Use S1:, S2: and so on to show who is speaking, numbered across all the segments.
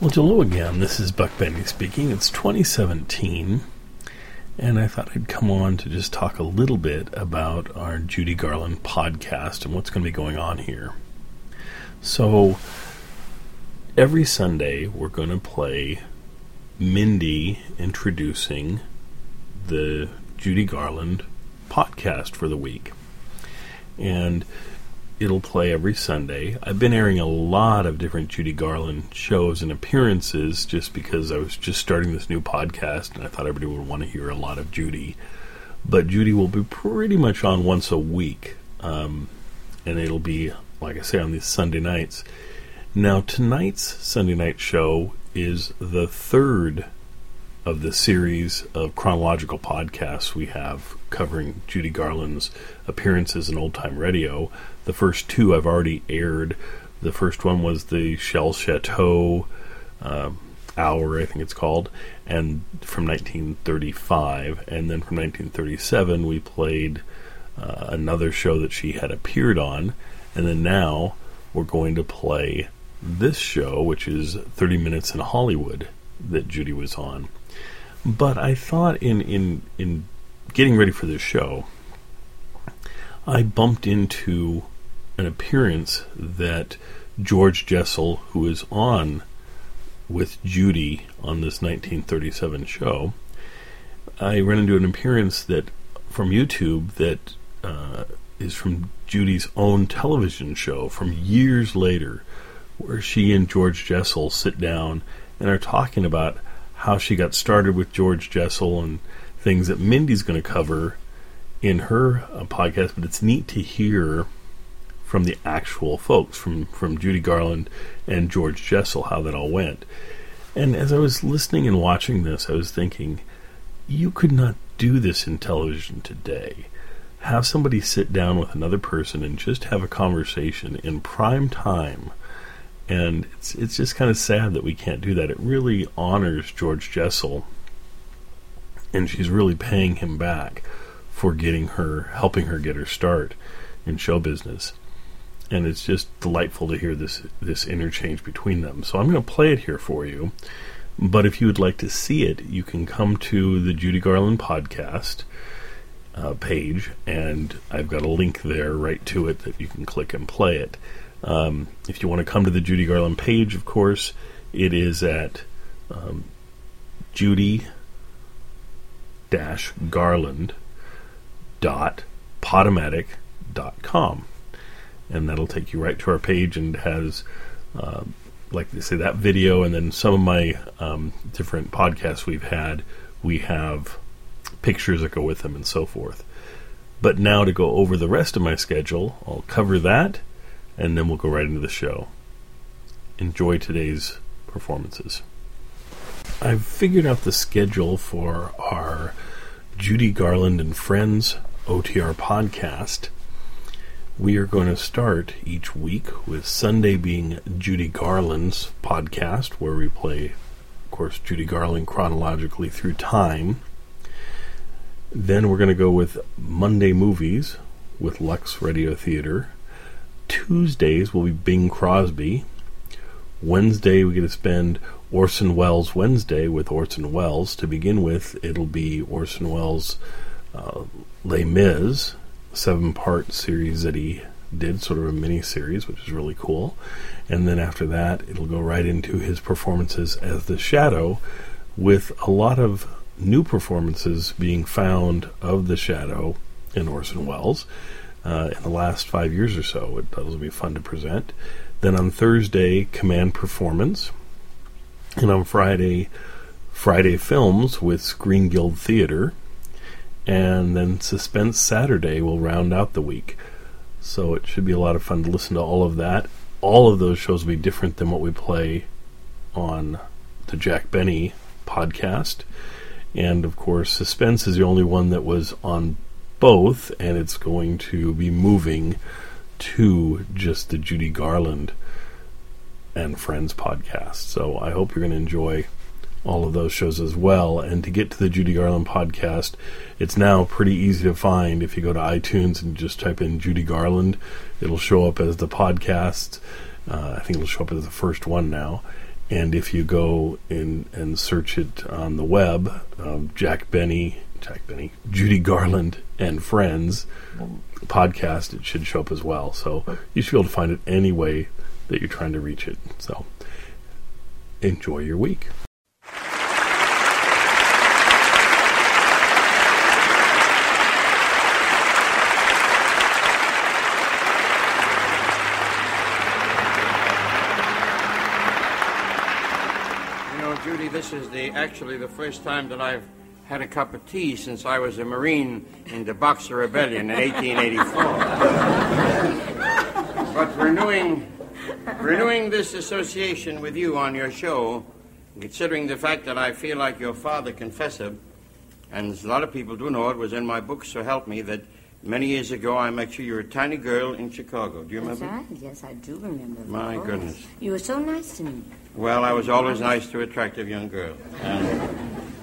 S1: Well, hello again. This is Buck Benny speaking. It's 2017, and I thought I'd come on to just talk a little bit about our Judy Garland podcast and what's going to be going on here. So, every Sunday, we're going to play Mindy introducing the Judy Garland podcast for the week. And it'll play every Sunday. I've been airing a lot of different Judy Garland shows and appearances just because I was just starting this new podcast and I thought everybody would want to hear a lot of Judy. But Judy will be pretty much on once a week. Um, and it'll be, like I say, on these Sunday nights. Now, tonight's Sunday night show is the third of the series of chronological podcasts we have covering Judy Garland's appearances in old time radio. The first two I've already aired. The first one was the Shell Chateau uh, Hour, I think it's called, and from 1935. And then from 1937, we played uh, another show that she had appeared on. And then now we're going to play this show, which is 30 Minutes in Hollywood, that Judy was on. But I thought in, in, in getting ready for this show, I bumped into an appearance that George Jessel, who is on with Judy on this 1937 show, I ran into an appearance that from YouTube that uh, is from Judy's own television show from years later, where she and George Jessel sit down and are talking about how she got started with George Jessel and things that Mindy's going to cover in her uh, podcast. But it's neat to hear from the actual folks, from from Judy Garland and George Jessel, how that all went. And as I was listening and watching this, I was thinking, you could not do this in television today. Have somebody sit down with another person and just have a conversation in prime time and it's it's just kind of sad that we can't do that. It really honors George Jessel, and she's really paying him back for getting her, helping her get her start in show business. And it's just delightful to hear this this interchange between them. So I'm going to play it here for you. But if you would like to see it, you can come to the Judy Garland podcast uh, page, and I've got a link there right to it that you can click and play it. Um, if you want to come to the Judy Garland page, of course, it is at um, Judy Dash garland dot podomatic dot com, and that'll take you right to our page and has uh, like they say that video and then some of my um, different podcasts we've had we have pictures that go with them and so forth but now to go over the rest of my schedule i'll cover that and then we'll go right into the show. Enjoy today's performances. I've figured out the schedule for our Judy Garland and Friends OTR podcast. We are going to start each week with Sunday being Judy Garland's podcast, where we play, of course, Judy Garland chronologically through time. Then we're going to go with Monday movies with Lux Radio Theater. Tuesdays will be Bing Crosby. Wednesday, we get to spend Orson Welles Wednesday with Orson Welles. To begin with, it'll be Orson Welles' uh, Les Mis, seven part series that he did, sort of a mini series, which is really cool. And then after that, it'll go right into his performances as the Shadow, with a lot of new performances being found of the Shadow in Orson Welles uh, in the last five years or so. It, will be fun to present. Then on Thursday, Command Performance. And on Friday, Friday Films with Screen Guild Theater. And then Suspense Saturday will round out the week. So it should be a lot of fun to listen to all of that. All of those shows will be different than what we play on the Jack Benny podcast. And of course, Suspense is the only one that was on both, and it's going to be moving to just the Judy Garland and Friends podcast. So I hope you're going to enjoy all of those shows as well. And to get to the Judy Garland podcast, it's now pretty easy to find. If you go to iTunes and just type in Judy Garland, it'll show up as the podcast. Uh, I think it'll show up as the first one now. And if you go in and search it on the web, um, Jack Benny, Jack Benny, Judy Garland and Friends podcast, it should show up as well. So you should be able to find it any way that you're trying to reach it. So enjoy your week.
S2: You know, Judy, this is the actually the first time that I've had a cup of tea since I was a Marine in the Boxer Rebellion in 1884. but renewing, renewing this association with you on your show, considering the fact that I feel like your father confessor, and a lot of people do know it was in my book, so help me, that many years ago I met you. You were a tiny girl in Chicago. Do you remember?
S3: right. Yes, I do remember.
S2: My
S3: course.
S2: goodness.
S3: You were so nice to me.
S2: Well, I was always nice to attractive young girls and,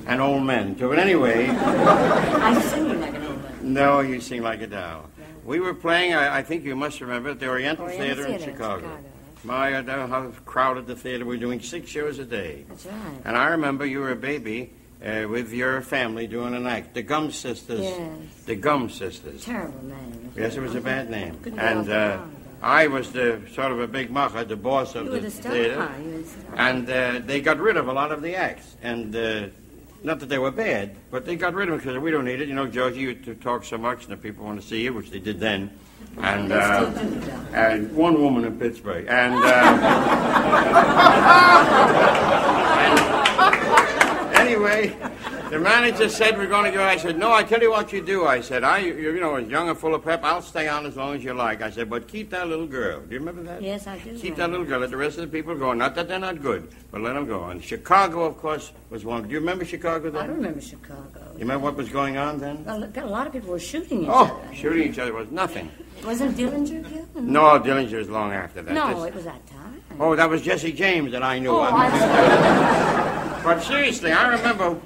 S2: and old men too. But anyway,
S3: I sing like an old man.
S2: no, you sing like a doll. We were playing. I, I think you must remember at the Oriental,
S3: Oriental
S2: Theater, in
S3: Theater in
S2: Chicago.
S3: Chicago.
S2: My, uh, how crowded the theater. We were doing six shows a day.
S3: That's right.
S2: And I remember you were a baby uh, with your family doing an act. The Gum Sisters.
S3: Yes.
S2: The Gum Sisters.
S3: Terrible name.
S2: Yes, it was a bad name.
S3: Couldn't
S2: And uh. I was the sort of a big macher, the boss of
S3: You
S2: the,
S3: the
S2: theater.
S3: You were the star.
S2: And uh, they got rid of a lot of the acts. And uh, not that they were bad, but they got rid of them because we don't need it. You know, Georgie, you to talk so much, and the people want to see you, which they did then. And, uh,
S3: still do, though.
S2: and one woman in Pittsburgh. And, uh, and anyway, the manager said we're going to go. I said, no, I tell you what you do. I said, I, you you know, as young and full of pep, I'll stay on as long as you like. I said, but keep that little girl. Do you remember that?
S3: Yes, I do.
S2: Keep that little girl. Let the rest of the people go. Not that they're not good, but let them go. And Chicago, of course, was one. Do you remember Chicago then?
S3: I remember Chicago.
S2: You remember what was going on then?
S3: Well, a lot of people were shooting each
S2: Oh,
S3: other.
S2: shooting each other was nothing.
S3: Wasn't Dillinger killed?
S2: No, Dillinger was long after that.
S3: No,
S2: This-
S3: it was that time.
S2: Oh, that was Jesse James that I knew.
S3: Oh. I'm.
S2: But seriously, I remember,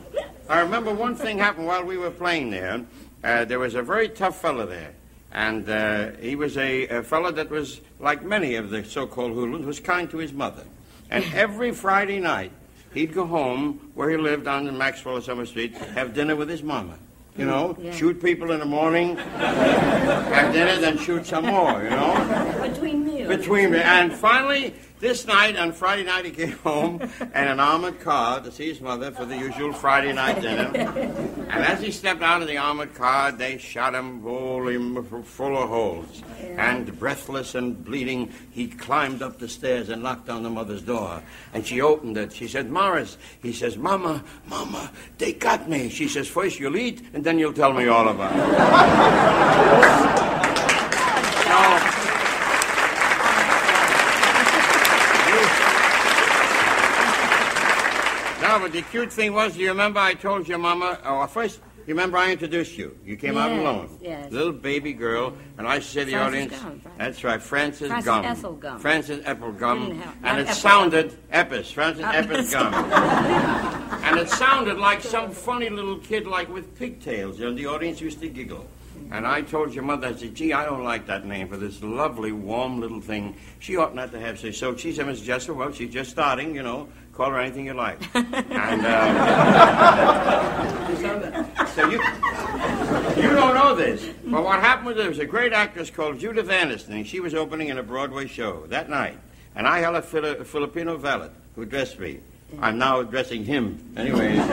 S2: I remember one thing happened while we were playing there. Uh, there was a very tough fellow there, and uh, he was a, a fellow that was like many of the so-called hoodlums, was kind to his mother. And every Friday night, he'd go home where he lived on the Maxwell or Summer Street, have dinner with his mama. You know,
S3: Yeah.
S2: shoot people in the morning, have dinner, then shoot some more. You know
S3: Between meals.
S2: between me. And finally, this night, on Friday night, he came home in an armored car to see his mother for the usual Friday night dinner. And as he stepped out of the armored car, they shot him wholly m- full of holes. And breathless and bleeding, he climbed up the stairs and knocked on the mother's door. And she opened it. She said, Morris. He says, Mama, Mama, they got me. She says, First you'll eat, and then you'll tell me all about it. No. No, but the cute thing was, do you remember I told your mama, oh, first, you remember I introduced you. You came out alone.
S3: yes.
S2: Little baby girl, and I said to the audience,
S3: Gum,
S2: that's right, Frances,
S3: Frances
S2: Gum.
S3: Ethel Gum.
S2: Frances Ethel Gum. And it sounded, Eppis, Frances
S3: Uh,
S2: Epis Gum. and it sounded like some funny little kid, like with pigtails. and the audience used to giggle. And I told your mother, I said, gee, I don't like that name for this lovely, warm little thing. She ought not to have say so. She said, Miss Jessel, well, she's just starting, you know. Call her anything you like. and, uh, so you, you don't know this. But what happened was there was a great actress called Judith Anderson, and she was opening in a Broadway show that night. And I had a, Fili- a Filipino valet who dressed me. I'm now dressing him, anyways. and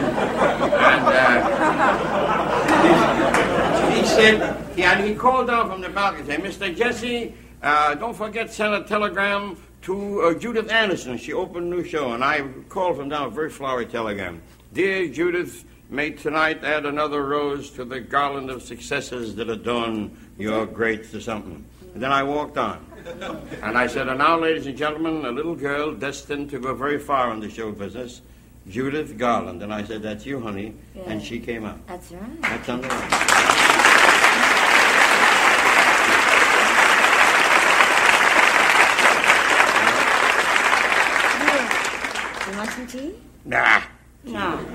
S2: uh, he said, he, and he called down from the balcony and said, Mr. Jesse, uh, don't forget send a telegram to uh, Judith Anderson. She opened a new show, and I called from down a very flowery telegram. Dear Judith, may tonight add another rose to the garland of successes that adorn your great something. And then I walked on. And I said, and now, ladies and gentlemen, a little girl destined to go very far in the show business, Judith Garland. And I said, that's you, honey. And she came out.
S3: That's right.
S2: That's on the line.
S3: You want some tea?
S2: Nah.
S3: No. okay.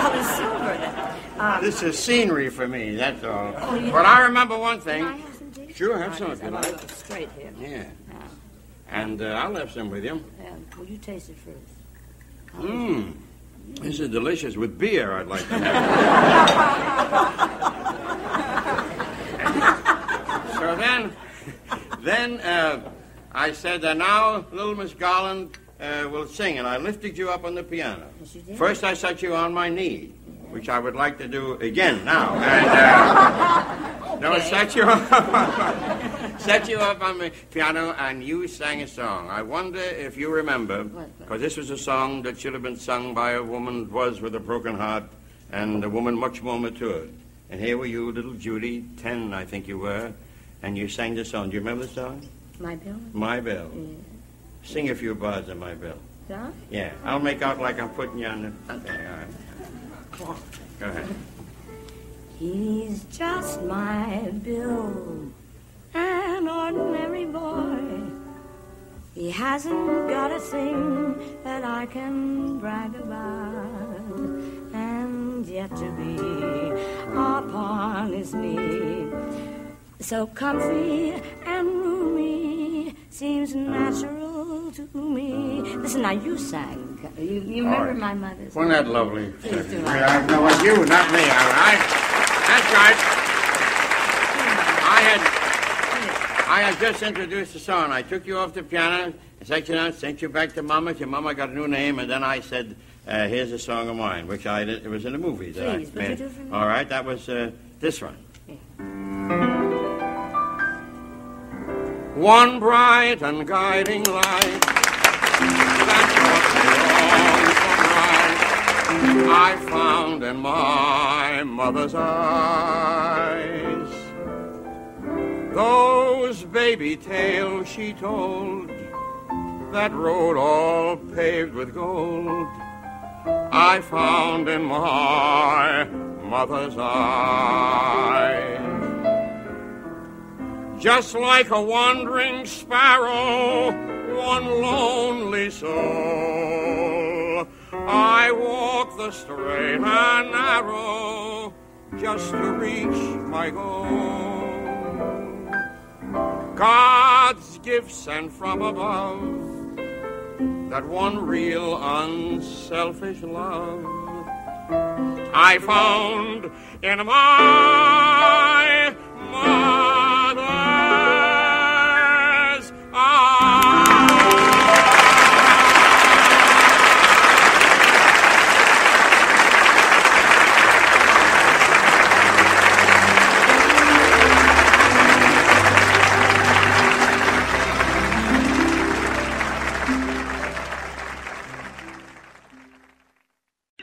S3: all the silver. then. Uh,
S2: This is scenery for me, that's all.
S3: Oh, you-
S2: But I remember one thing.
S3: Can I have some tea?
S2: Sure, have
S3: All
S2: some if you like.
S3: straight here.
S2: Yeah.
S3: Yeah.
S2: And uh, I'll have some with you.
S3: Yeah. Will you taste it first? How is it?
S2: Mmm. This is delicious. With beer, I'd like to have. so then, then uh, I said, uh, now little Miss Garland uh, will sing, and I lifted you up on the piano.
S3: Yes, you did.
S2: First, I set you on my knee, which I would like to do again now. And, uh, no, I set you up, set you up on the piano, and you sang a song. I wonder if you remember, because this was a song that should have been sung by a woman who was with a broken heart, and a woman much more matured. And here were you, little Judy, ten, I think you were, and you sang the song. Do you remember the song?
S3: My bill?
S2: My Bell. Sing a few bars of My Bill.
S3: Yeah?
S2: Yeah, I'll make out like I'm putting you on the. Okay, all right. Go ahead.
S3: He's just my Bill, an ordinary boy. He hasn't got a thing that I can brag about, and yet to be upon his knee. So comfy and roomy seems natural to me. Listen, now you sang. You, you remember
S2: right.
S3: my mother's.
S2: Wasn't that lovely?
S3: Please do.
S2: I know what you, not me, all right? That's right. I had, I had just introduced the song. I took you off the piano, set you down, sent you back to Mama. Your Mama got a new name, and then I said, uh, "Here's a song of mine," which I did. It was in a movie that
S3: Please,
S2: I made.
S3: do for me?
S2: All right, that was uh, this one. One bright and guiding light that so bright I found in my mother's eyes. Those baby tales she told, that road all paved with gold, I found in my mother's eyes. Just like a wandering sparrow, one lonely soul. I walk the straight and narrow just to reach my goal. God's gift sent from above, that one real unselfish love I found in my mother's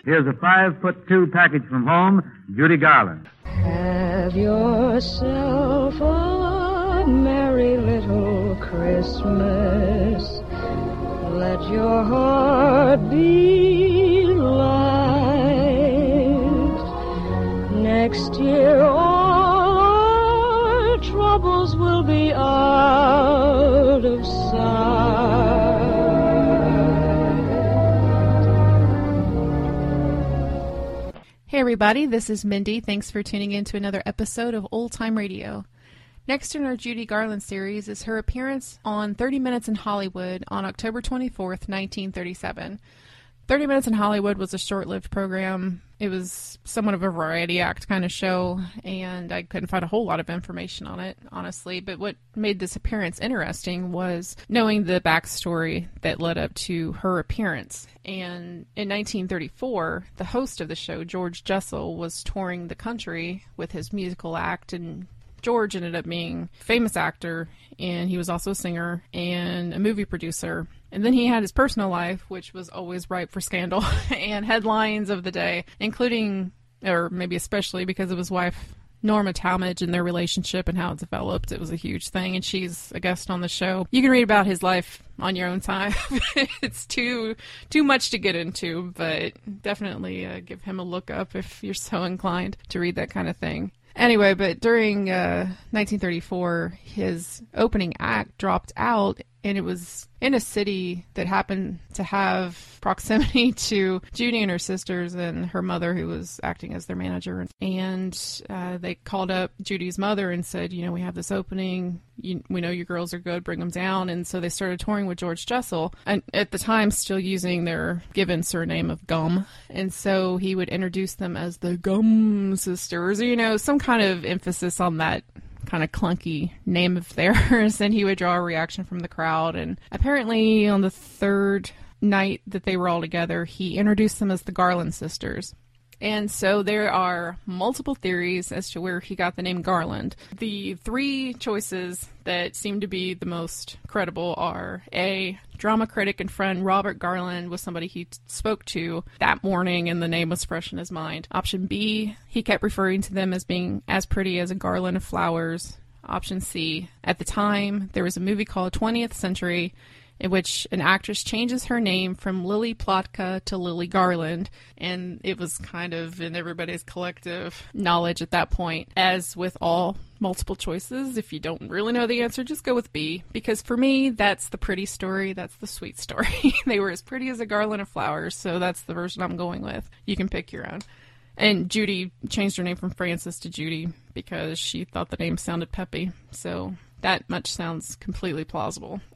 S4: Here's a five foot two package from home, Judy Garland.
S5: Have yourself a merry little Christmas. Let your heart be light. Next year, all our troubles will be out of sight.
S6: Hey, everybody, this is Mindy. Thanks for tuning in to another episode of Old Time Radio. Next in our Judy Garland series is her appearance on 30 Minutes in Hollywood on October 24th, 1937. 30 Minutes in Hollywood was a short lived program. It was somewhat of a variety act kind of show, and I couldn't find a whole lot of information on it, honestly. But what made this appearance interesting was knowing the backstory that led up to her appearance. And in 1934, the host of the show, George Jessel, was touring the country with his musical act, and George ended up being a famous actor, and he was also a singer and a movie producer. And then he had his personal life, which was always ripe for scandal and headlines of the day, including, or maybe especially because of his wife, Norma Talmadge, and their relationship and how it developed. It was a huge thing, and she's a guest on the show. You can read about his life on your own time. it's too too much to get into, but definitely uh, give him a look up if you're so inclined to read that kind of thing. Anyway, but during uh, 1934, his opening act dropped out and it was in a city that happened to have proximity to Judy and her sisters and her mother, who was acting as their manager. And uh, they called up Judy's mother and said, You know, we have this opening. You, we know your girls are good, bring them down. And so they started touring with George Jessel, and at the time, still using their given surname of Gum. And so he would introduce them as the Gum Sisters, you know, some kind of emphasis on that kind of clunky name of theirs, and he would draw a reaction from the crowd. And apparently, on the third night that they were all together, he introduced them as the Garland sisters. And so there are multiple theories as to where he got the name Garland. The three choices that seem to be the most credible are A, drama critic and friend Robert Garland was somebody he t- spoke to that morning and the name was fresh in his mind. Option B, he kept referring to them as being as pretty as a garland of flowers. Option C, at the time, there was a movie called 20th Century in which an actress changes her name from Lily Plotka to Lily Garland, and it was kind of in everybody's collective knowledge at that point. As with all multiple choices, if you don't really know the answer, just go with B, because for me, that's the pretty story, that's the sweet story. they were as pretty as a garland of flowers, so that's the version I'm going with. You can pick your own. And Judy changed her name from Frances to Judy because she thought the name sounded peppy. So that much sounds completely plausible.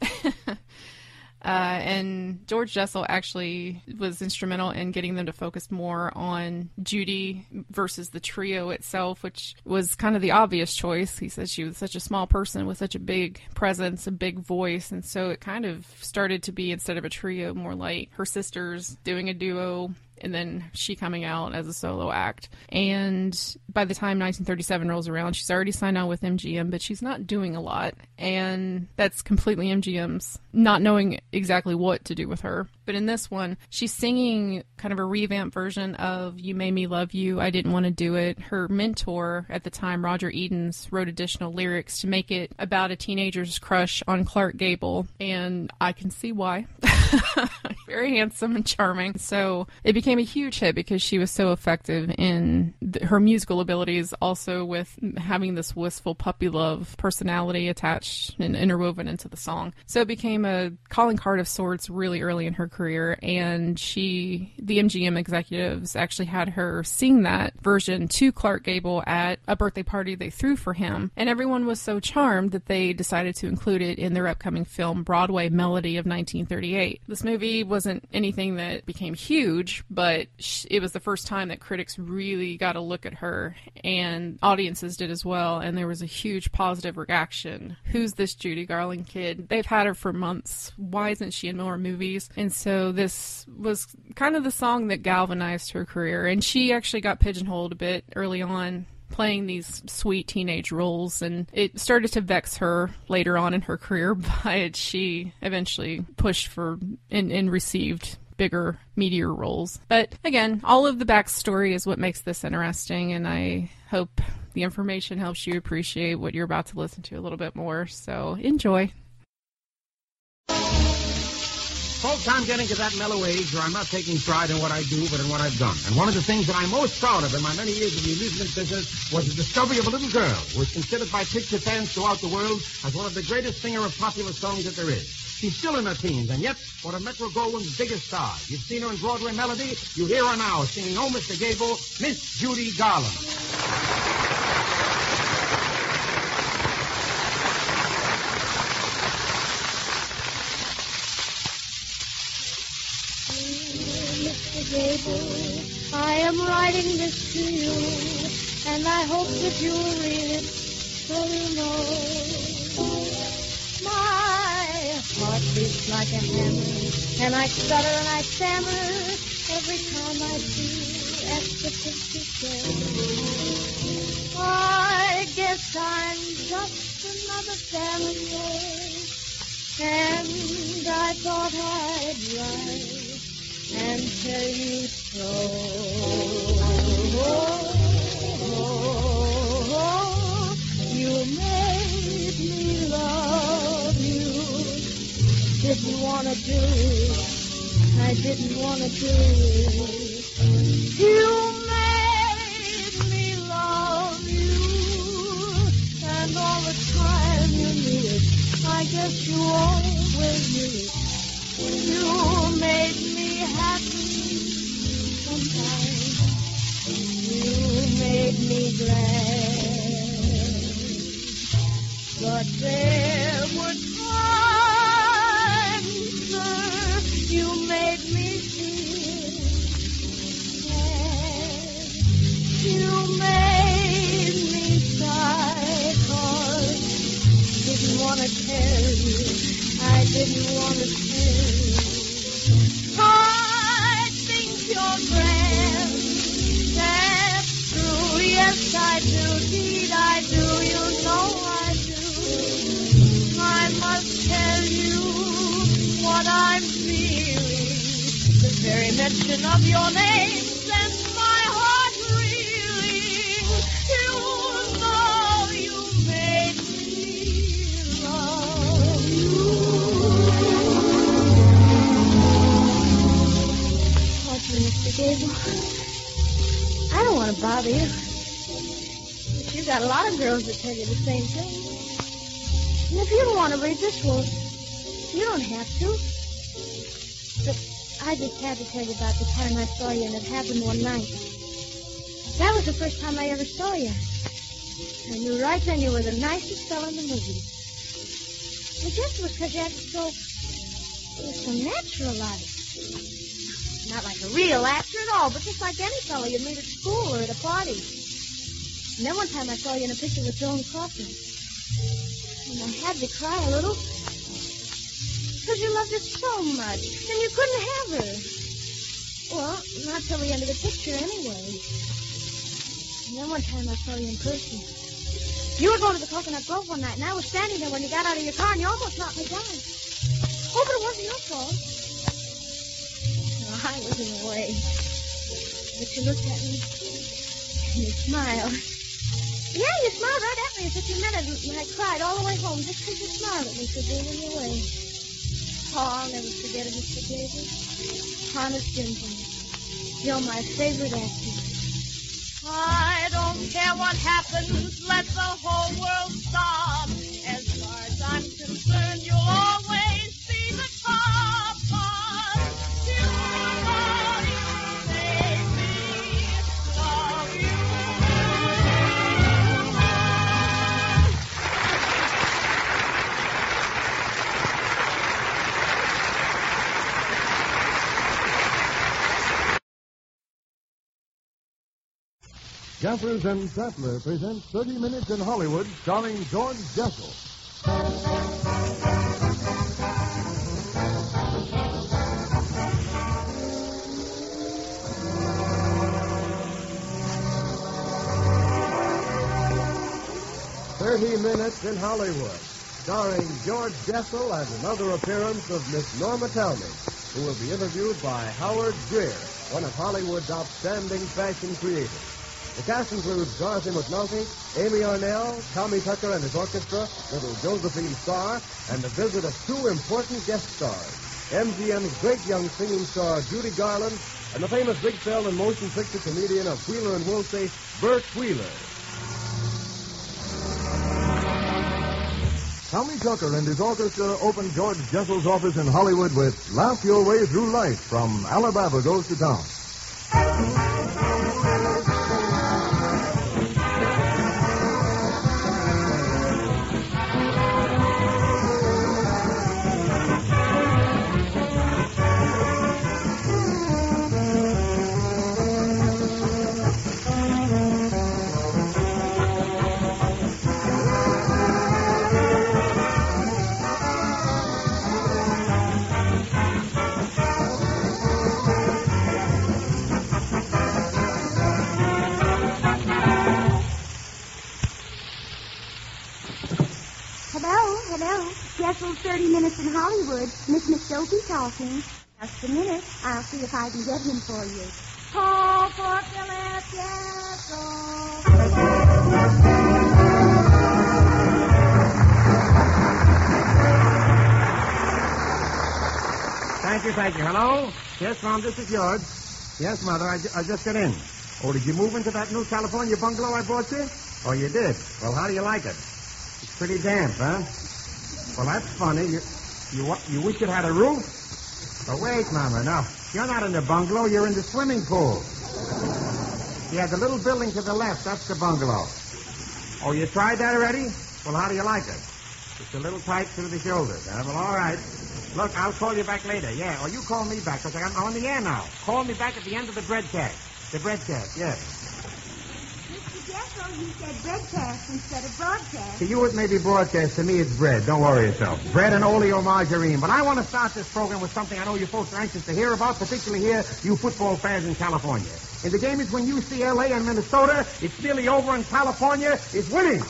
S6: Uh, and George Jessel actually was instrumental in getting them to focus more on Judy versus the trio itself, which was kind of the obvious choice. He said she was such a small person with such a big presence, a big voice, and so it kind of started to be instead of a trio, more like her sisters doing a duo and then she coming out as a solo act. And by the time 1937 rolls around, she's already signed on with MGM, but she's not doing a lot. And that's completely MGM's not knowing exactly what to do with her. But in this one, she's singing kind of a revamped version of You Made Me Love You, I Didn't Want to Do It. Her mentor at the time, Roger Edens, wrote additional lyrics to make it about a teenager's crush on Clark Gable. And I can see why. Very handsome and charming. So it became a huge hit because she was so effective in th- her musical abilities, also with having this wistful puppy love personality attached and interwoven into the song. So it became a calling card of sorts really early in her career. And she, the MGM executives actually had her sing that version to Clark Gable at a birthday party they threw for him. And everyone was so charmed that they decided to include it in their upcoming film Broadway Melody of 1938. This movie wasn't anything that became huge, but it was the first time that critics really got a look at her, and audiences did as well. And there was a huge positive reaction. Who's this Judy Garland kid? They've had her for months. Why isn't she in more movies? And so this was kind of the song that galvanized her career. And she actually got pigeonholed a bit early on playing these sweet teenage roles and it started to vex her later on in her career but she eventually pushed for and, and received bigger meteor roles. But again all of the backstory is what makes this interesting and i hope the information helps you appreciate what you're about to listen to a little bit more. So enjoy
S7: Folks, I'm getting to that mellow age where I'm not taking pride in what I do, but in what I've done. And one of the things that I'm most proud of in my many years of the amusement business was the discovery of a little girl who is considered by picture fans throughout the world as one of the greatest singer of popular songs that there is. She's still in her teens, and yet one of Metro Goldwyn's biggest stars. You've seen her in Broadway Melody. You hear her now singing Oh, Mr. Gable, Miss Judy Garland.
S5: I am writing this to you, and I hope that you'll read it so you know. My heart beats like a hammer, and I stutter and I stammer every time I feel at the picture show. I guess I'm just another family, and I thought I'd write and tell you so. You made me love you. Didn't want to do it. I didn't want to do it. You made me love you. And all the time you knew it. I guess you always me happy. You made didn't want to tell you. I didn't want to tell you. Very mention of your name sends my heart reeling. You know you made me love you. Talk me, Mr. Gable. I don't want to bother you. But you've got a lot of girls that tell you the same thing. And if you don't want to read this, well, you don't have to. I just had to tell you about the time I saw you, and it happened one night. That was the first time I ever saw you. I knew right then you were the nicest fellow in the movie. It was because you acted so, so natural like. Not like a real actor at all, but just like any fellow you'd meet at school or at a party. And then one time I saw you in a picture with Joan Crawford. And I had to cry a little. Because you loved her so much. And you couldn't have her. Well, not till the end of the picture anyway. And then one time I saw you in person. You were going to the Coconut Grove one night, and I was standing there when you got out of your car, and you almost knocked me down. Oh, but it wasn't your fault. No, I was in the way. But you looked at me, and you smiled. Yeah, you smiled right at me as if you meant it, and I cried all the way home just because you smiled at me for being in your way. Oh, I'll never forget it, Mr. Gabriel. Honest gentleman. You're my favorite actor. I don't care what happens, let the whole world stop.
S8: Jeffers and Sattler presents 30 Minutes in Hollywood, starring George Jessel. Thirty Minutes in Hollywood, starring George Jessel and another appearance of Miss Norma Talmadge, who will be interviewed by Howard Greer, one of Hollywood's outstanding fashion creators. The cast includes Dorothy McNulty, Amy Arnell, Tommy Tucker and his orchestra, little Josephine Starr, and the visit of two important guest stars, MGM's great young singing star Judy Garland and the famous big film and motion picture comedian of Wheeler and Woolsey, Bert Wheeler. Tommy Tucker and his orchestra opened George Jessel's office in Hollywood with Laugh Your Way Through Life from Alabama Goes to Town.
S5: 30 Minutes in Hollywood. Miss Miss Sophie talking. Just a minute. I'll see if I can get him for you. Call for Philip.
S8: Thank you, thank you. Hello? Yes, Mom, this is George. Yes, Mother, I, I just got in. Oh, did you move into that new California bungalow I bought you? Oh, you did? Well, how do you like it? It's pretty damp, huh? Well, that's funny. You...
S7: You you wish it had a roof? But wait, Mama, no. You're not in the bungalow. You're in the swimming pool. Yeah, the little building to the left, that's the bungalow. Oh, you tried that already? Well, how do you like it? It's a little tight through the shoulders. Well, all right. Look, I'll call you back later. Yeah, or you call me back, because I'm on the air now. Call me back at the end of the breadcast. The breadcast, yes.
S5: You said broadcast instead of broadcast.
S7: To you, it may be broadcast. To me, it's bread. Don't worry yourself. Bread and oleomargarine. But I want to start this program with something I know you folks are anxious to hear about, particularly here, you football fans in California. And the game is when UCLA and Minnesota, it's nearly over, and California is winning.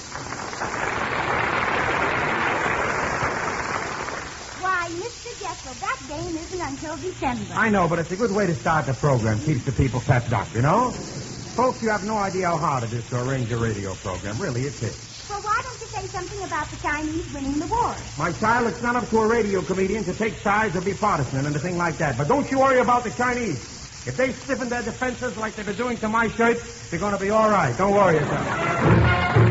S5: Why, Mr. Jethro, that game isn't until December.
S7: I know, but it's a good way to start the program. Keeps the people pepped up, you know? Folks, you have no idea how hard it is to arrange a radio program. Really, it is.
S5: Well, why don't you say something about the Chinese winning the war?
S7: My child, it's not up to a radio comedian to take sides or be partisan and anything like that. But don't you worry about the Chinese. If they stiffen their defenses like they've been doing to my shirt, they're going to be all right. Don't worry yourself. Who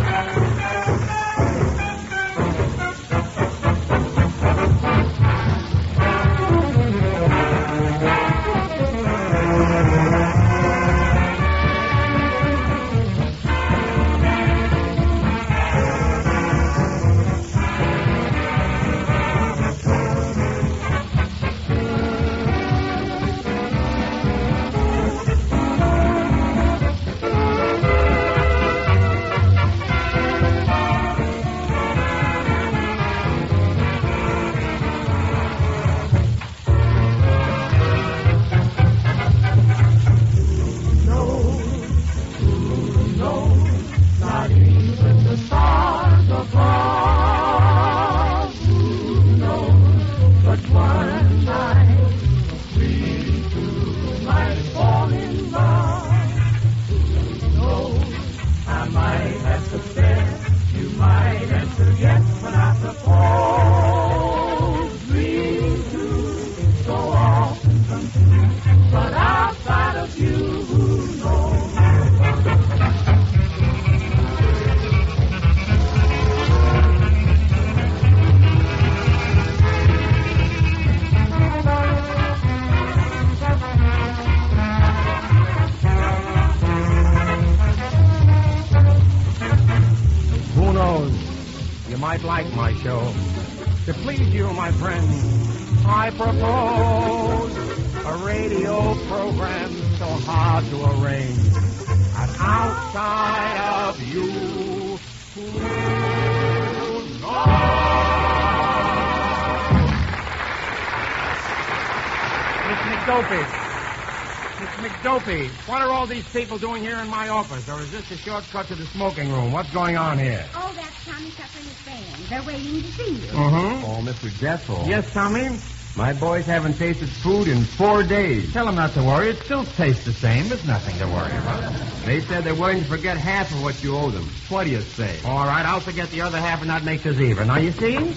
S7: people doing here in my office? Or is this a shortcut to the smoking room? What's going on here?
S5: Oh, that's Tommy Tucker and his band. They're waiting to see you.
S7: Mm-hmm.
S9: Oh, Mr. Jethro.
S7: Yes, Tommy?
S9: My boys haven't tasted food in four days.
S7: Tell them not to worry. It still tastes the same. There's nothing to worry about.
S9: They said they're willing to forget half of what you owe them. What do you say?
S7: All right, I'll forget the other half and that make us even. Now, you see?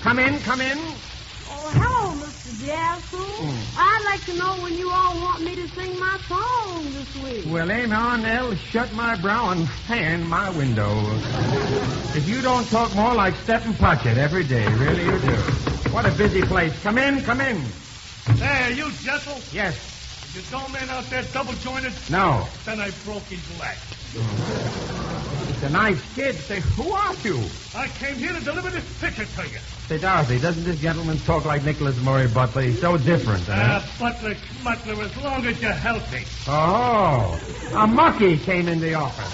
S7: Come in, come in.
S10: Hello, Mr. Jethro. I'd like to know when you all want me to sing my song this week.
S7: Well, aim on, Nell. Shut my brow and fan my window. If you don't talk more like Stephen Puckett every day, really you do. What a busy place. Come in, come in.
S11: Hey, you Jessel?
S7: Yes.
S11: You dull man out there double jointed?
S7: No.
S11: Then I broke his leg.
S7: Mm. A nice kid. Say, who are you?
S11: I came here to deliver this picture to you.
S7: Say, Dorothy, doesn't this gentleman talk like Nicholas Murray Butler? He's so different, huh?
S11: Ah, Butler, Schmutler, as long as you're healthy.
S7: Oh, a mucky came in the office.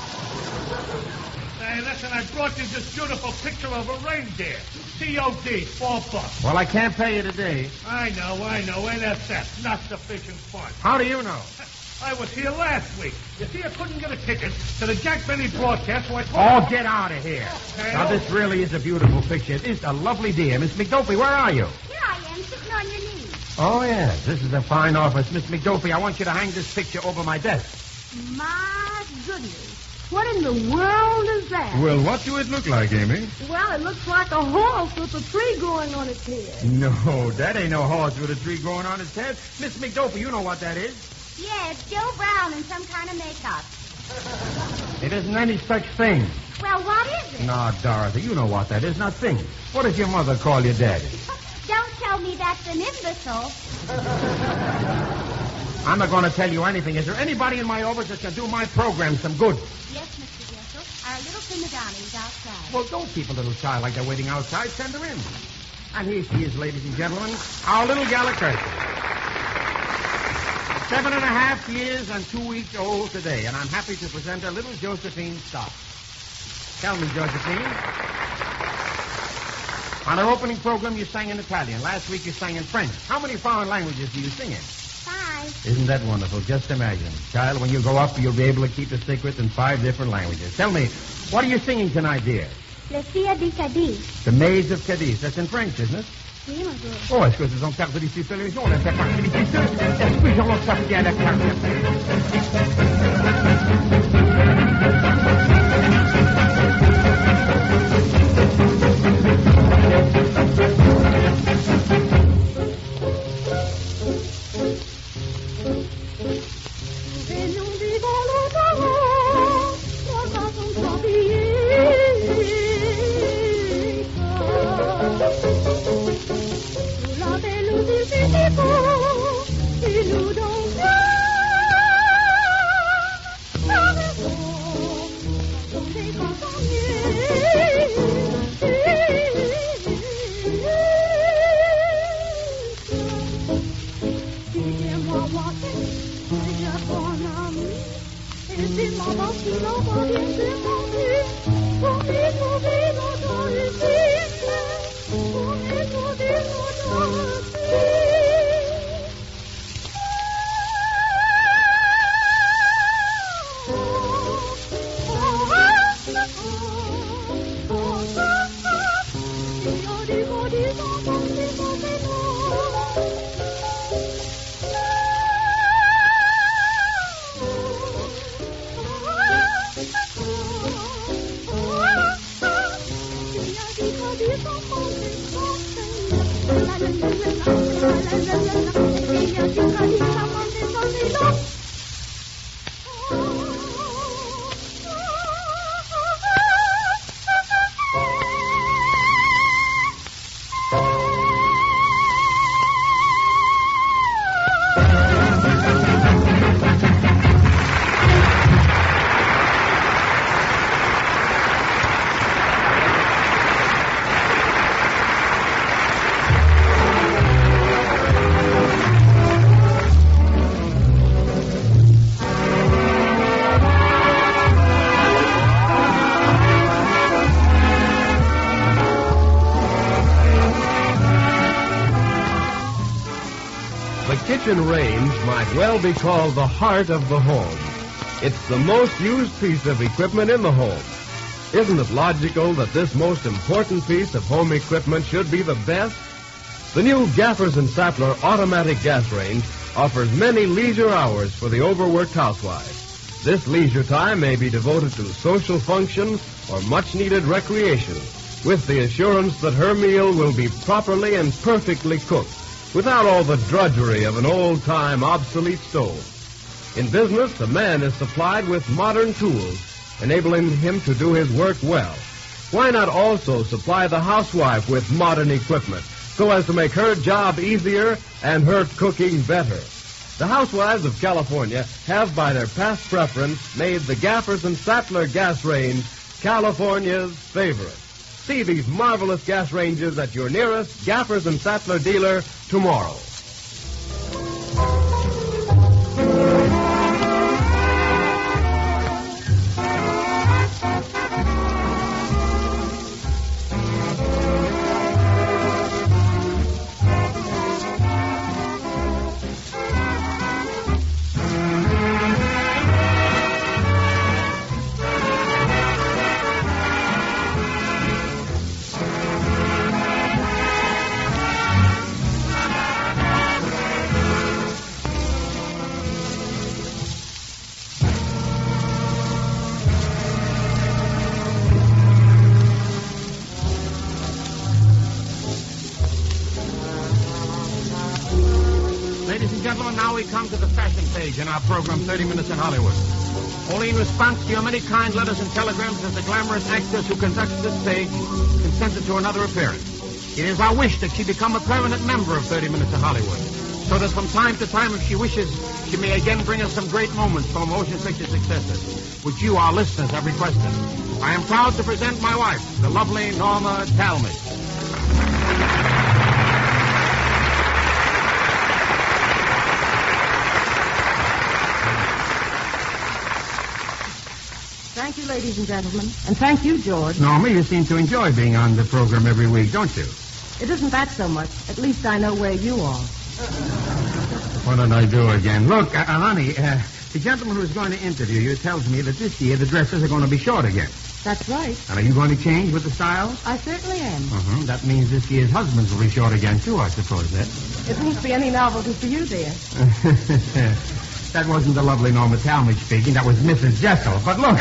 S11: Hey, listen, I brought you this beautiful picture of a reindeer. COD, four bucks.
S7: Well, I can't pay you today.
S11: I know, I know. Ain't that that? Not sufficient fun.
S7: How do you know?
S11: I was here last week. You see, I couldn't get a ticket to the Jack Benny broadcast, so I told
S7: Oh, get out of here.
S11: Okay.
S7: Now, oh. this really is a beautiful picture. It is a lovely deer. Miss McDopey, where are you?
S5: Here I am, sitting on your knee.
S7: Oh, yes. This is a fine office. Miss McDopey, I want you to hang this picture over my desk.
S10: My goodness. What in the world is that?
S9: Well, what do it look like, Amy?
S10: Well, it looks like a horse with a tree growing on its head.
S7: No, that ain't no horse with a tree growing on its head. Miss McDopey, you know what that is.
S5: Yeah, it's Joe Brown in some kind of makeup.
S7: It isn't any such thing.
S5: Well, what is it?
S7: No, Dorothy, you know what that is. Now think. What does your mother call your daddy?
S5: Don't tell me that's an imbecile.
S7: I'm not going to tell you anything. Is there anybody in my office that can do my program some good?
S5: Yes, Mr. Jessel. Our little prima donna is outside.
S7: Well, don't keep a little child like that waiting outside. Send her in. And here she is, ladies and gentlemen, our little Gallagher. Seven and a half years and two weeks old today, and I'm happy to present her little Josephine Stock. Tell me, Josephine. On our opening program, you sang in Italian. Last week, you sang in French. How many foreign languages do you sing in?
S5: Five.
S7: Isn't that wonderful? Just imagine. Child, when you grow up, you'll be able to keep a secret in five different languages. Tell me, what are you singing tonight, dear?
S5: Le Fia di Cadiz.
S7: The Maids of Cadiz. That's in French, isn't it?
S5: Oui, monsieur.
S7: Oh, est-ce que ce sont cartes d'ici télévision? On a partie d'ici. Est-ce que j'en sorti à la carte?
S10: 生活冰雪风雨，风
S8: 雨风雨。Might well be called the heart of the home. It's the most used piece of equipment in the home. Isn't it logical that this most important piece of home equipment should be the best? The new Gaffers and Sattler automatic gas range offers many leisure hours for the overworked housewife. This leisure time may be devoted to social functions or much needed recreation, with the assurance that her meal will be properly and perfectly cooked, without all the drudgery of an old time obsolete stove. In business, the man is supplied with modern tools, enabling him to do his work well. Why not also supply the housewife with modern equipment so as to make her job easier and her cooking better? The housewives of California have, by their past preference, made the Gaffers and Sattler gas range California's favorite. See these marvelous gas ranges at your nearest Gaffers and Sattler dealer tomorrow.
S7: Program, 30 Minutes in Hollywood. Only in response to your many kind letters and telegrams has the glamorous actress who conducts this stage consented to another appearance. It is our wish that she become a permanent member of 30 Minutes in Hollywood, so that from time to time, if she wishes, she may again bring us some great moments from motion picture successes, which you, our listeners, have requested. I am proud to present my wife, the lovely Norma Talmadge.
S12: Thank you, ladies and gentlemen. And thank you, George.
S7: Norma, you seem to enjoy being on the program every week, don't you?
S12: It isn't that so much. At least I know where you are.
S7: What did I do again? Look, uh, honey, uh, the gentleman who's going to interview you tells me that this year the dresses are going to be short again.
S12: That's right.
S7: And are you going to change with the styles?
S12: I certainly am.
S7: Uh-huh. That means this year's husbands will be short again, too, I suppose, that.
S12: It won't be any novelty for you, dear.
S7: that wasn't the lovely Norma Talmadge speaking. That was Mrs. Jessel. But look,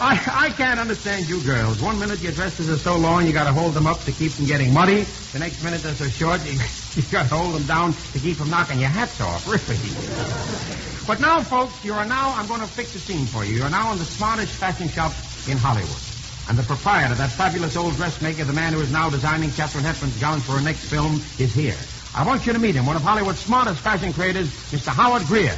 S7: I, I can't understand you girls. One minute your dresses are so long you got to hold them up to keep from getting muddy. The next minute they're so short you, you got to hold them down to keep from knocking your hats off. Really. But now, folks, you are now, I'm going to fix the scene for you. You're now in the smartest fashion shop in Hollywood. And the proprietor, that fabulous old dressmaker, the man who is now designing Katharine Hepburn's gowns for her next film, is here. I want you to meet him, one of Hollywood's smartest fashion creators, Mr. Howard Greer.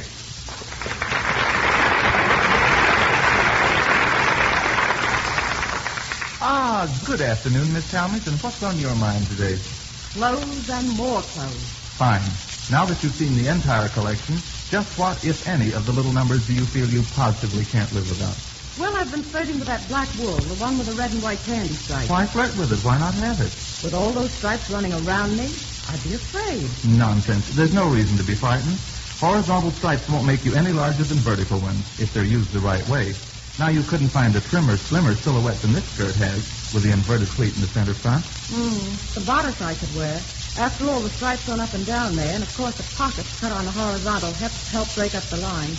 S13: Ah, good afternoon, Miss Talmadge. And what's on your mind today?
S12: Clothes and more clothes.
S13: Fine. Now that you've seen the entire collection, just what, if any, of the little numbers do you feel you positively can't live without?
S12: Well, I've been flirting with that black wool, the one with the red and white candy stripes.
S13: Why flirt with it? Why not have it?
S12: With all those stripes running around me, I'd be afraid.
S13: Nonsense. There's no reason to be frightened. Horizontal stripes won't make you any larger than vertical ones, if they're used the right way. Now, you couldn't find a trimmer, slimmer silhouette than this skirt has, with the inverted pleat in the center front.
S12: Mm, the bodice I could wear. After all, the stripes run up and down there, and of course the pockets cut on the horizontal help, help break up the line.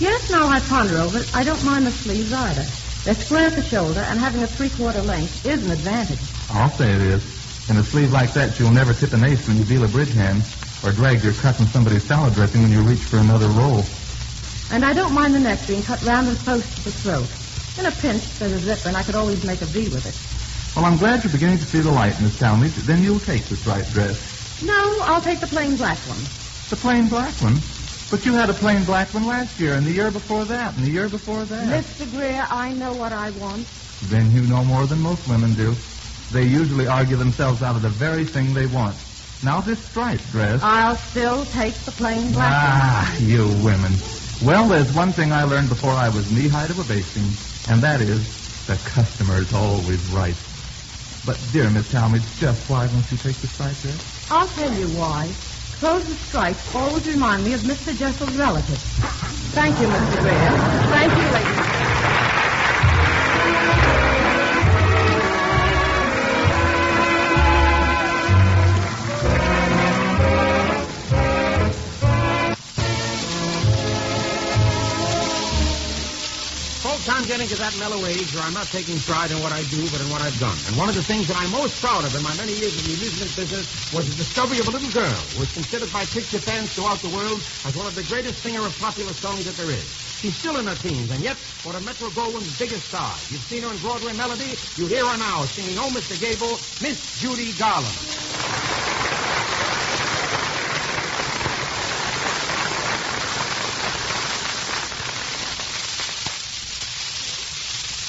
S12: Yes, now I ponder over it, I don't mind the sleeves either. They're square at the shoulder, and having a three-quarter length is an advantage.
S13: I'll say it is. In a sleeve like that, you'll never tip an ace when you deal a bridge hand, or drag your cut in somebody's salad dressing when you reach for another roll.
S12: And I don't mind the neck being cut round and close to the throat. In a pinch, there's a zipper, and I could always make a V with it.
S13: Well, I'm glad you're beginning to see the light, Miss Talmadge. Then you'll take this striped dress.
S12: No, I'll take the plain black one.
S13: The plain black one? But you had a plain black one last year, and the year before that, and the year before that.
S12: Mr. Greer, I know what I want.
S13: Then you know more than most women do. They usually argue themselves out of the very thing they want. Now this striped dress.
S12: I'll still take the plain black
S13: Ah, you women. Well, there's one thing I learned before I was knee-high to a basting, and that is the customer is always right. But, dear Miss Talmadge, just why won't you take the striped dress?
S12: I'll tell you why. Clothes and stripes always remind me of Mr. Jessel's relative. Thank you, Mr. Greer. Thank you, ladies.
S7: I'm getting to that mellow age where I'm not taking pride in what I do, but in what I've done. And one of the things that I'm most proud of in my many years in the amusement business was the discovery of a little girl who is considered by picture fans throughout the world as one of the greatest singer of popular songs that there is. She's still in her teens, and yet one of Metro Goldwyn's biggest stars. You've seen her in Broadway Melody. You hear her now singing Oh, Mr. Gable, Miss Judy Garland.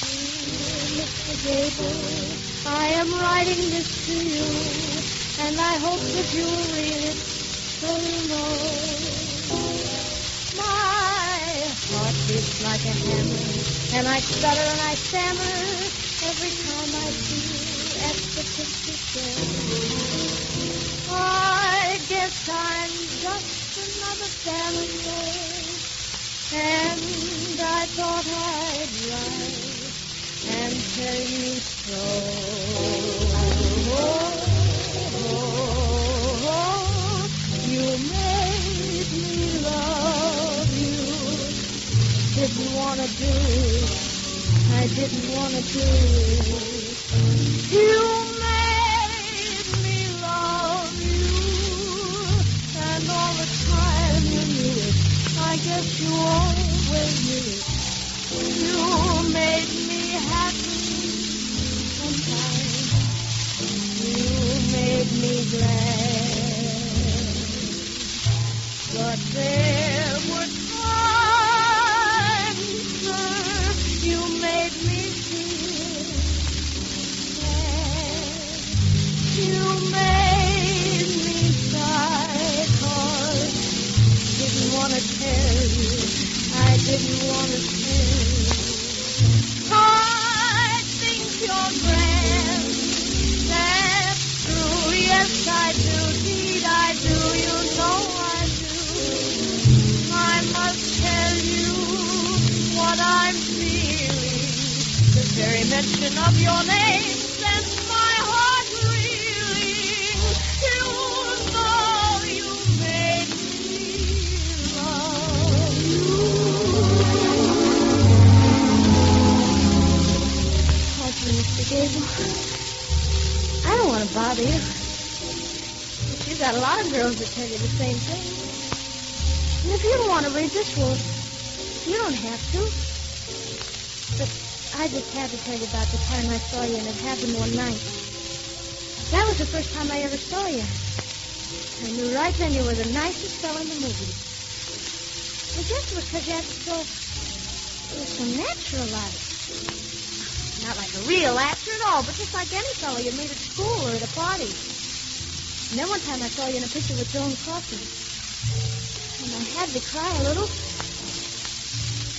S10: Mr. Gable, I am writing this to you, and I hope that you'll read it so you know. My heart beats like a hammer, and I stutter and I stammer every time I see you at the picture show. I guess I'm just another family and I thought I'd write and tell you so. You made me love you. Didn't want to do it. I didn't want to do it. You made me love you. And all the time you knew it. I guess you always knew. You made me happy
S5: But there were times, very mention of your name sends my heart reeling. You know you made me love Pardon me, Mr. Gable. I don't want to bother you. But you got a lot of girls that tell you the same thing. And if you don't want to read this, well, you don't have to. I just had to tell you about the time I saw you, and it happened one night. That was the first time I ever saw you. I knew right then you were the nicest fellow in the movie. I guess it was because you acted so, it was so natural like. Not like a real actor at all, but just like any fellow you meet at school or at a party. And then one time I saw you in a picture with Joan Crawford. And I had to cry a little.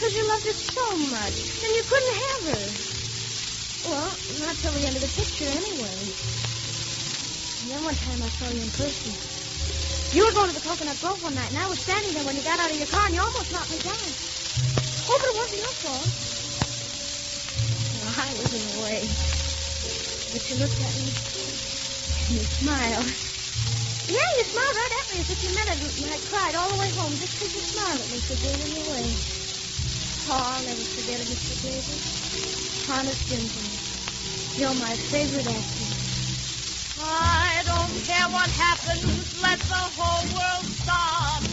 S5: Because you loved her so much. And you couldn't have her. Well, not till the end of the picture anyway. And then one time I saw you in person. You were going to the Coconut Grove one night, and I was standing there when you got out of your car, and you almost knocked me down. Oh, but it wasn't your fault. Well, I was in the way. But you looked at me, and you smiled. Yeah, you smiled right at me as if you meant it, and I cried all the way home just because you smiled at me for being in way. I'll never forget it, Mr. Davis. Honest gentleman. You're my favorite actor. I don't care what happens, let the whole world stop.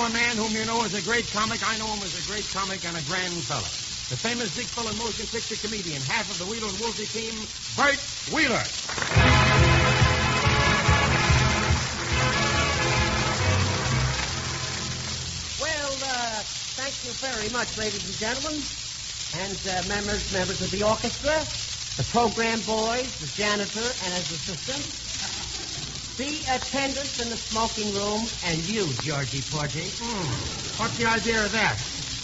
S7: A man whom you know is a great comic. I know him as a great comic and a grand fella. The famous Dick Fuller motion picture comedian, half of the Wheeler and Woolsey team, Bert Wheeler.
S14: Well, uh, thank you very much, ladies and gentlemen, and uh, members members of the orchestra, the program boys, the janitor and his assistant, the attendants in the smoking room, and you, Georgie Porgy.
S7: What's the idea of that?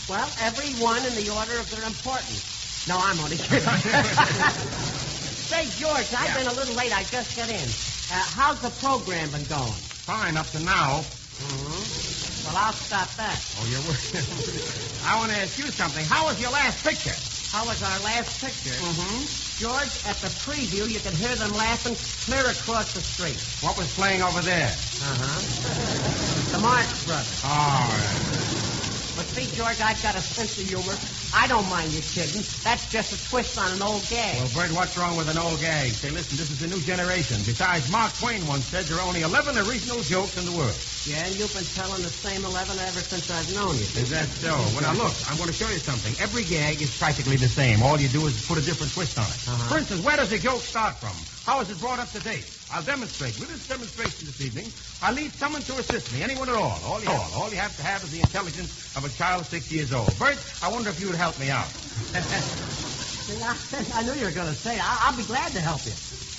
S14: Well, everyone in the order of their importance. No, I'm only kidding. Say, George, I've been a little late. I just got in. Uh, how's the program been going?
S7: Fine up to now.
S14: Mm-hmm. Well, I'll stop that.
S7: Oh, you're I want to ask you something. How was your last picture?
S14: How was our last picture?
S7: Mm-hmm.
S14: George, at the preview, you could hear them laughing clear across the street.
S7: What was playing over there?
S14: Uh-huh. The Marx Brothers.
S7: All right.
S14: But see, George, I've got a sense of humor. I don't mind you kidding. That's just a twist on an old gag.
S7: Well, Bert, what's wrong with an old gag? Say, listen, this is a new generation. Besides, Mark Twain once said there are only 11 original jokes in the world.
S14: Yeah, and you've been telling the same 11 ever since I've known you.
S7: Is that so? Well, now, look, I'm going to show you something. Every gag is practically the same. All you do is put a different twist on it.
S14: Uh-huh.
S7: For instance, where does a joke start from? How is it brought up to date? I'll demonstrate. With this demonstration this evening, I'll need someone to assist me, anyone at all. All you, all, all you have to have is the intelligence of a child six years old. Bert, I wonder if you would help me out.
S14: I, I knew you were going to say. I, I'll be glad to help you.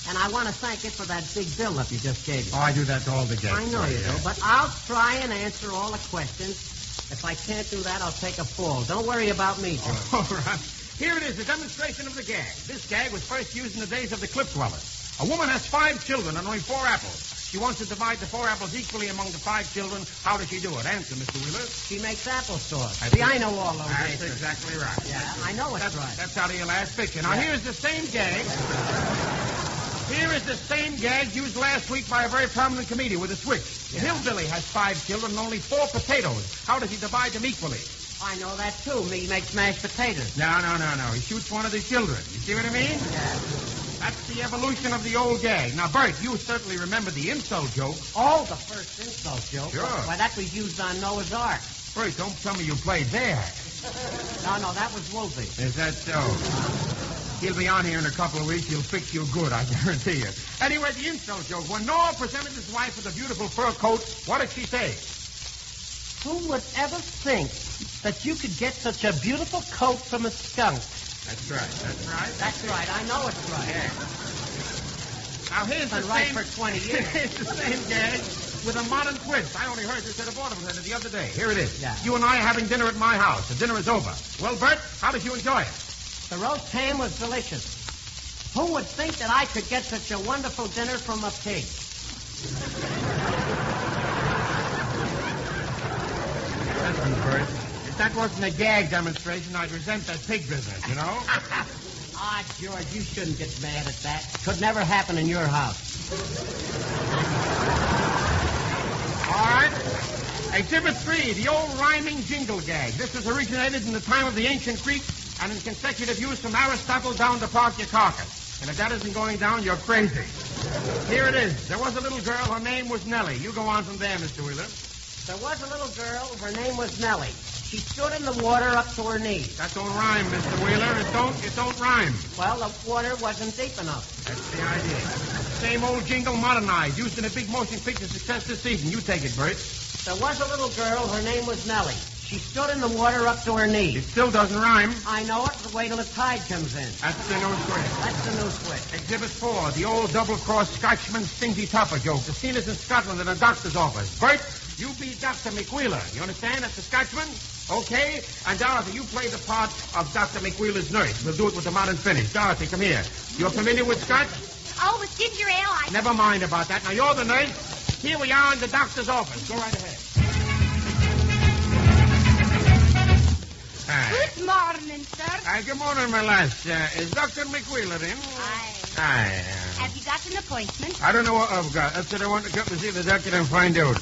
S14: And I want to thank you for that big build-up you just gave me.
S7: Oh, I do that to all the gags.
S14: I know
S7: Bert,
S14: you
S7: yeah.
S14: do, but I'll try and answer all the questions. If I can't do that, I'll take a fall. Don't worry about me, George.
S7: All right. Here it is, a demonstration of the gag. This gag was first used in the days of the cliff dwellers. A woman has five children and only four apples. She wants to divide the four apples equally among the five children. How does she do it? Answer, Mr. Wheeler.
S14: She makes applesauce.
S7: I
S14: See, I know all those
S7: That's
S14: answers.
S7: exactly right.
S14: Yeah, I know it's
S7: That's,
S14: right.
S7: that's out of your last picture. Now,
S14: Yeah.
S7: here's the same gag. Here is the same gag used last week by a very prominent comedian with a switch. The hillbilly has five children and only four potatoes. How does he divide them equally?
S14: I know that too. Me makes mashed potatoes.
S7: No, no, no, no. He shoots one of the children. You see what I mean?
S14: Yeah.
S7: That's the evolution of the old gag. Now, Bert, you certainly remember the insult joke.
S14: Oh, the first insult joke.
S7: Sure.
S14: Why, that was used on Noah's Ark.
S7: Bert, don't tell me you played there.
S14: No, no, that was Wolfie.
S7: Is that so? He'll be on here in a couple of weeks. He'll fix you good, I guarantee you. Anyway, the insult joke. When Noah presented his wife with a beautiful fur coat, what did she say?
S14: Who would ever think that you could get such a beautiful coat from a skunk?
S7: That's right. That's right.
S14: That's right. I know it's right.
S7: Now, here's the
S14: Been right
S7: same...
S14: for 20 years.
S7: here's the same gag with a modern twist. I only heard this at a vaudeville theater the other day. Here it is.
S14: Yeah.
S7: You and I are having dinner at my house. The dinner is over. Well, Bert, how did you enjoy it?
S14: The roast ham was delicious. Who would think that I could get such a wonderful dinner from a pig?
S7: Listen, Bert, that wasn't a gag demonstration, I'd resent that pig business, you know?
S14: Ah, George, you shouldn't get mad at that. Could never happen in your house.
S7: All right. Exhibit three, the old rhyming jingle gag. This was originated in the time of the ancient Greeks and in consecutive use from Aristotle down to Parthiocarcus. And if that isn't going down, you're crazy. Here it is. There was a little girl. Her name was Nellie. You go on from there, Mr. Wheeler.
S14: There was a little girl. Her name was Nellie. She stood in the water up to her knees.
S7: That don't rhyme, Mr. Wheeler. It don't. It don't rhyme.
S14: Well, the water wasn't deep enough.
S7: That's the idea. Same old jingle modernized, used in a big motion picture success this season. You take it, Bert.
S14: There was a little girl. Her name was Nellie. She stood in the water up to her knees.
S7: It still doesn't rhyme.
S14: I know it. but Wait till the tide comes in.
S7: That's the new twist.
S14: That's the new twist.
S7: Exhibit four, the old double-crossed Scotchman stingy topper joke. The scene is in Scotland in a doctor's office. Bert, you be Dr. McWheeler. You understand? That's the Scotchman? Okay? And Dorothy, you play the part of Dr. McWheeler's nurse. We'll do it with the modern finish. Dorothy, come here. You're familiar with Scotch?
S3: Oh, with ginger ale, I...
S7: Never mind about that. Now, you're the nurse. Here we are in the doctor's office. Go right ahead. Hi.
S3: Good morning, sir.
S7: Hi, good morning, my lass. Uh, is Dr. McWheeler in?
S3: Aye.
S7: Hi.
S3: Have you got an appointment?
S7: I don't know what I've got. That's what I want to come to see the doctor and find out.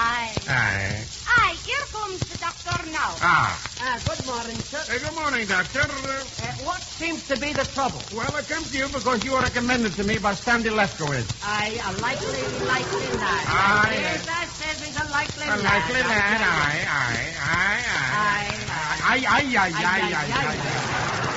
S3: Aye.
S7: Hi.
S3: Aye, here comes the doctor now.
S7: Ah.
S14: Ah, good morning, sir.
S7: Hey, good morning, doctor. Uh,
S14: Uh, what seems to be the trouble?
S7: well, I come to you because you were recommended to me by Stanley Lefkowitz.
S14: I, a likely, likely lad.
S7: Aye.
S14: Yes, I said he's a likely
S7: A
S14: lad.
S7: likely lad.
S14: Aye.
S7: Aye, aye, aye,
S14: Aye,
S7: aye. Aye, aye, aye, aye, aye,
S14: aye,
S7: aye, aye.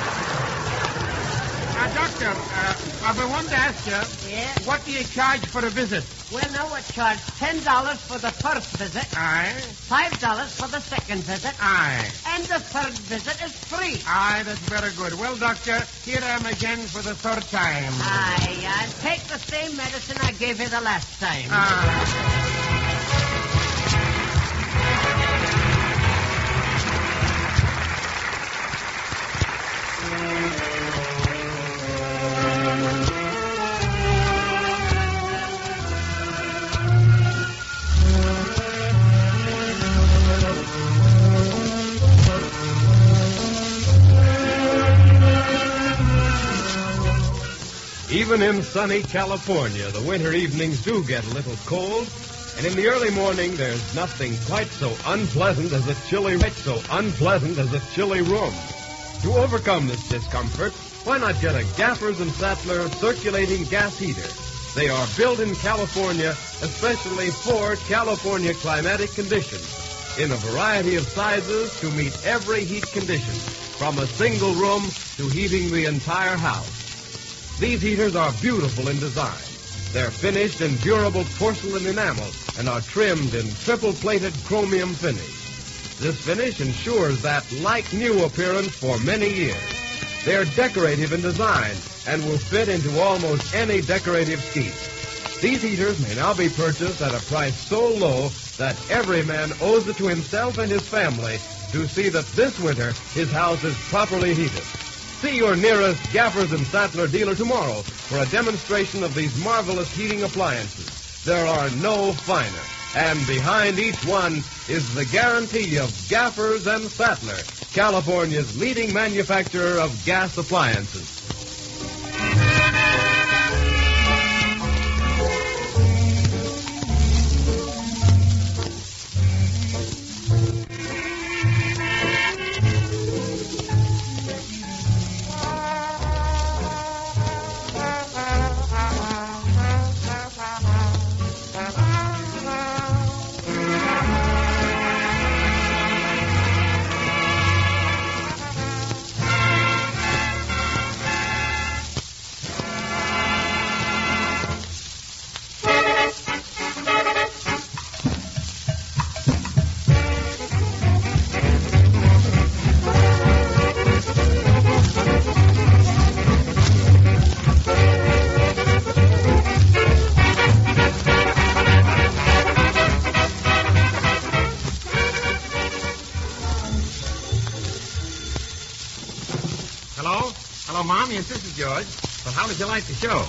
S7: Now, doctor, uh, I've been wanting to ask you,
S14: Yeah.
S7: what do you charge for a visit?
S14: Well, now we charge ten dollars for the first visit,
S7: Aye,
S14: five dollars for the second visit,
S7: aye.
S14: and the third visit is free.
S7: Aye, that's very good. Well, doctor, here I am again for the third time.
S14: Aye, and take the same medicine I gave you the last time.
S7: Ah.
S8: Even in sunny California, the winter evenings do get a little cold, and in the early morning, there's nothing quite so unpleasant as a chilly, quite so unpleasant as a chilly room. To overcome this discomfort, why not get a Gaffers and Sattler circulating gas heater? They are built in California, especially for California climatic conditions, in a variety of sizes to meet every heat condition, from a single room to heating the entire house. These heaters are beautiful in design. They're finished in durable porcelain enamel and are trimmed in triple-plated chromium finish. This finish ensures that like-new appearance for many years. They're decorative in design and will fit into almost any decorative scheme. These heaters may now be purchased at a price so low that every man owes it to himself and his family to see that this winter his house is properly heated. See your nearest Gaffers and Sattler dealer tomorrow for a demonstration of these marvelous heating appliances. There are no finer. And behind each one is the guarantee of Gaffers and Sattler, California's leading manufacturer of gas appliances.
S7: Did you like the show?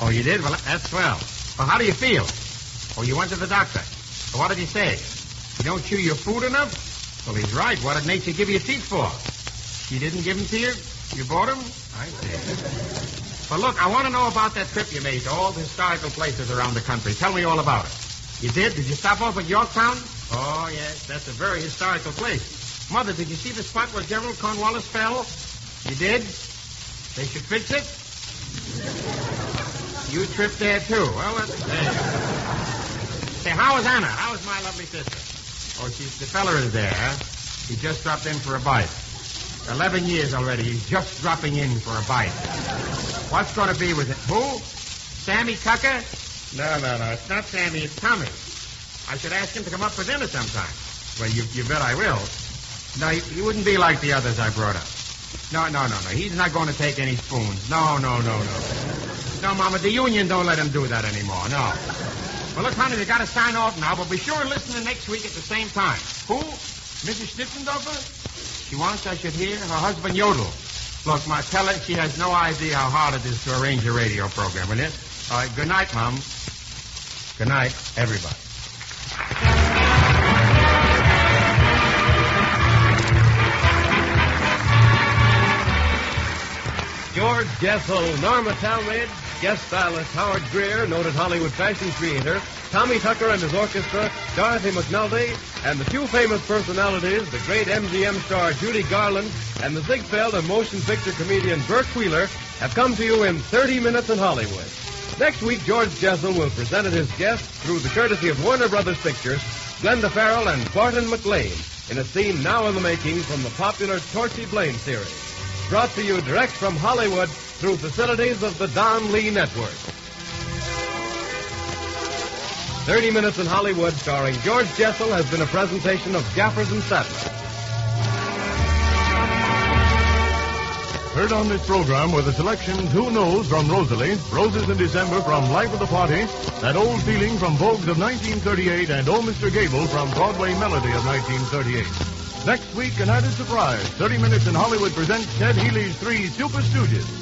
S7: Oh, you did? Well, that's swell. Well, how do you feel? Oh, you went to the doctor. Well, what did he say? You don't chew your food enough? Well, he's right. What did nature give you teeth for? She didn't give them to you? You bought them? I see. But look, I want to know about that trip you made to all the historical places around the country. Tell me all about it. You did? Did you stop off at Yorktown? Oh, yes. That's a very historical place. Mother, did you see the spot where General Cornwallis fell? You did? They should fix it? You tripped there, too. Well, that's... Say, how is Anna? How is my lovely sister? Oh, she's... The feller is there. He just dropped in for a bite. Eleven years already. He's just dropping in for a bite. What's going to be with it? Who? Sammy Tucker? No, no, no. It's not Sammy. It's Tommy. I should ask him to come up for dinner sometime. Well, you, you bet I will. No, he, he wouldn't be like the others I brought up. No, no, no, no. He's not going to take any spoons. No, no, no, no. No, Mama, the union don't let him do that anymore. No. Well, look, honey, they got to sign off now, but be sure and listen to next week at the same time. Who? Mrs. Schnitzendorfer? She wants I should hear her husband yodel. Look, Ma, tell her she has no idea how hard it is to arrange a radio program, will you? All right, good night, Mom. Good night, everybody.
S8: George Jessel, Norma Talmadge, guest stylist Howard Greer, noted Hollywood fashion creator, Tommy Tucker and his orchestra, Dorothy McNulty, and the few famous personalities, the great MGM star Judy Garland and the Ziegfeld and motion picture comedian Bert Wheeler, have come to you in 30 Minutes in Hollywood. Next week, George Jessel will present his guests through the courtesy of Warner Brothers Pictures, Glenda Farrell and Barton MacLane, in a scene now in the making from the popular Torchy Blane series. Brought to you direct from Hollywood through facilities of the Don Lee Network. 30 Minutes in Hollywood, starring George Jessel, has been a presentation of Gaffers and Sattler.
S15: Heard on this program were the selections Who Knows from Rosalie, Roses in December from Life of the Party, That Old Feeling from Vogues of 1938, and Oh Mr. Gable from Broadway Melody of 1938. Next week, an added surprise. 30 Minutes in Hollywood presents Ted Healy's Three Super Stooges.